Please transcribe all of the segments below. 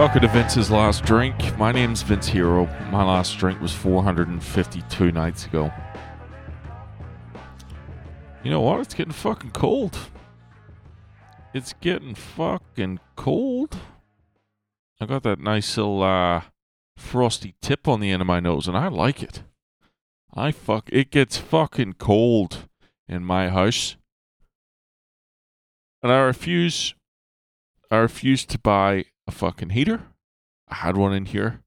Welcome to Vince's Last Drink. My name's Vince Hero. My last drink was 452 nights ago. You know what? It's getting fucking cold. It's getting fucking cold. I got that nice little uh, frosty tip on the end of my nose, and I like it. I fuck. It gets fucking cold in my house, and I refuse. I refuse to buy a fucking heater. I had one in here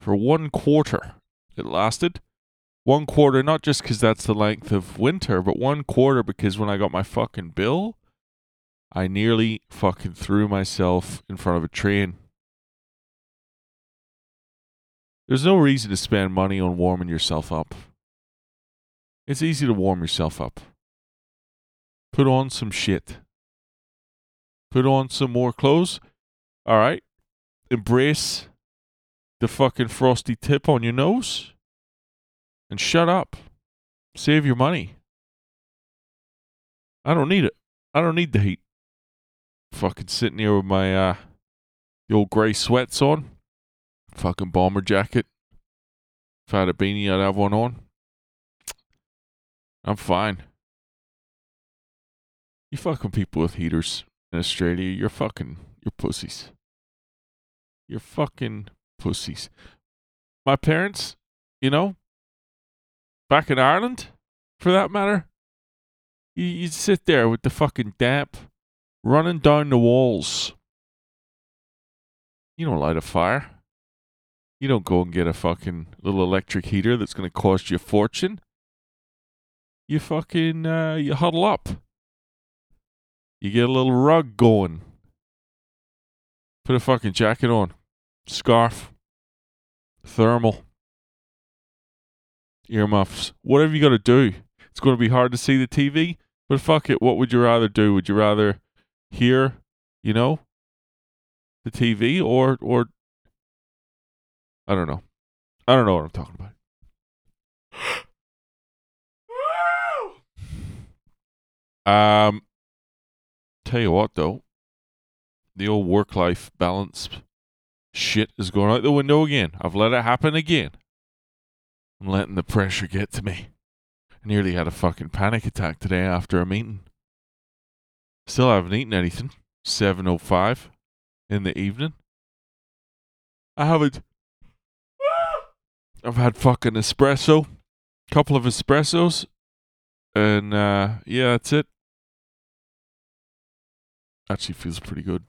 for one quarter. It lasted one quarter, not just because that's the length of winter, but one quarter because when I got my fucking bill, I nearly fucking threw myself in front of a train. There's no reason to spend money on warming yourself up. It's easy to warm yourself up. Put on some shit. Put on some more clothes. All right. Embrace the fucking frosty tip on your nose. And shut up. Save your money. I don't need it. I don't need the heat. Fucking sitting here with my uh the old grey sweats on. Fucking bomber jacket. If I had a beanie, I'd have one on. I'm fine. You fucking people with heaters in Australia, you're fucking, you're pussies. You're fucking pussies. My parents, you know, back in Ireland, for that matter, you, you sit there with the fucking damp running down the walls. You don't light a fire. You don't go and get a fucking little electric heater that's going to cost you a fortune. You fucking uh, you huddle up. You get a little rug going. Put a fucking jacket on, scarf, thermal, earmuffs, whatever you got to do. It's going to be hard to see the TV, but fuck it. What would you rather do? Would you rather hear, you know, the TV or or I don't know. I don't know what I'm talking about. Um, tell you what though, the old work-life balance shit is going out the window again. I've let it happen again. I'm letting the pressure get to me. I nearly had a fucking panic attack today after a meeting. Still haven't eaten anything. 7.05 in the evening. I haven't. I've had fucking espresso. Couple of espressos. And uh yeah, that's it. Actually feels pretty good.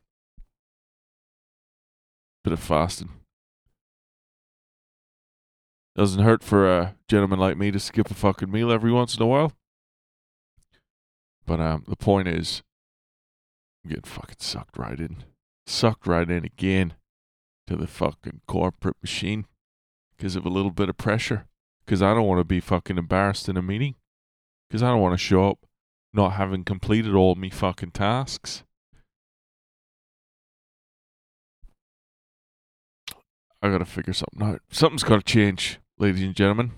Bit of fasting. Doesn't hurt for a gentleman like me to skip a fucking meal every once in a while. But um the point is I'm getting fucking sucked right in. Sucked right in again to the fucking corporate machine because of a little bit of pressure. Because I don't want to be fucking embarrassed in a meeting. Because I don't want to show up not having completed all me fucking tasks. I gotta figure something out. Something's gotta change, ladies and gentlemen.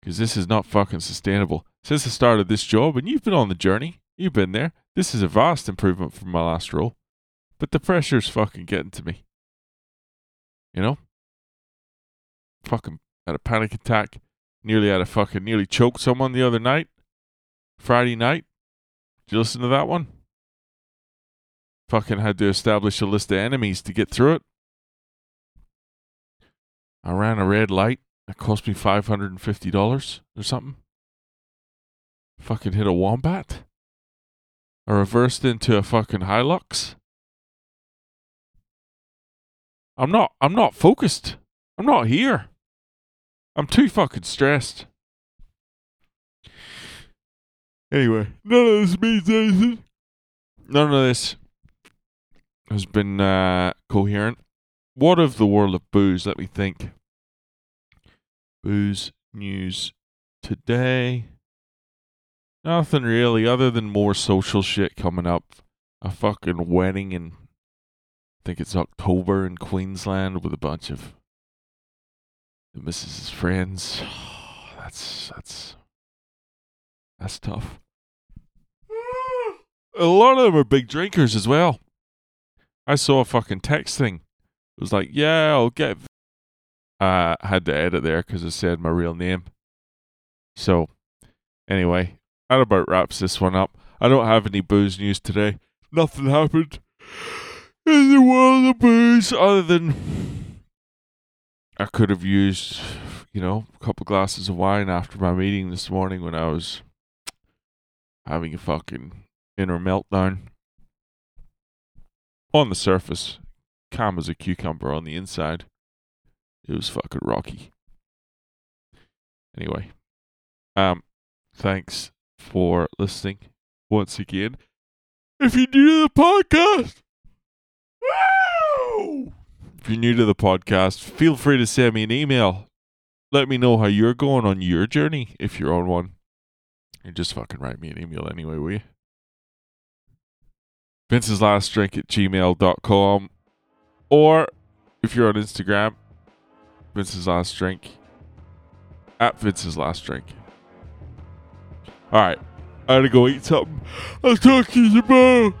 Because this is not fucking sustainable. Since the start of this job, and you've been on the journey, you've been there. This is a vast improvement from my last role. But the pressure's fucking getting to me. You know? Fucking had a panic attack. Nearly had a fucking nearly choked someone the other night. Friday night. Did you listen to that one? Fucking had to establish a list of enemies to get through it. I ran a red light. It cost me five hundred and fifty dollars or something. Fucking hit a wombat. I reversed into a fucking Hilux. I'm not I'm not focused. I'm not here. I'm too fucking stressed. Anyway, none of this means anything. None of this has been uh, coherent. What of the world of booze? Let me think. Booze news today. Nothing really, other than more social shit coming up. A fucking wedding in, I think it's October in Queensland with a bunch of the missus's friends. That's that's that's tough. A lot of them are big drinkers as well. I saw a fucking text thing It was like, yeah, I'll get. Uh, had to edit there because it said my real name. So, anyway, that about wraps this one up. I don't have any booze news today. Nothing happened in the world of booze other than I could have used, you know, a couple glasses of wine after my meeting this morning when I was having a fucking inner meltdown. On the surface, calm as a cucumber on the inside. It was fucking rocky. Anyway, um, thanks for listening once again. If you're new to the podcast, woo! if you're new to the podcast, feel free to send me an email. Let me know how you're going on your journey if you're on one. And just fucking write me an email anyway, will you? Vince's last drink at gmail.com. Or if you're on Instagram, Vince's last drink at Vince's last drink. All right, I gotta go eat something. I'll talk to you tomorrow.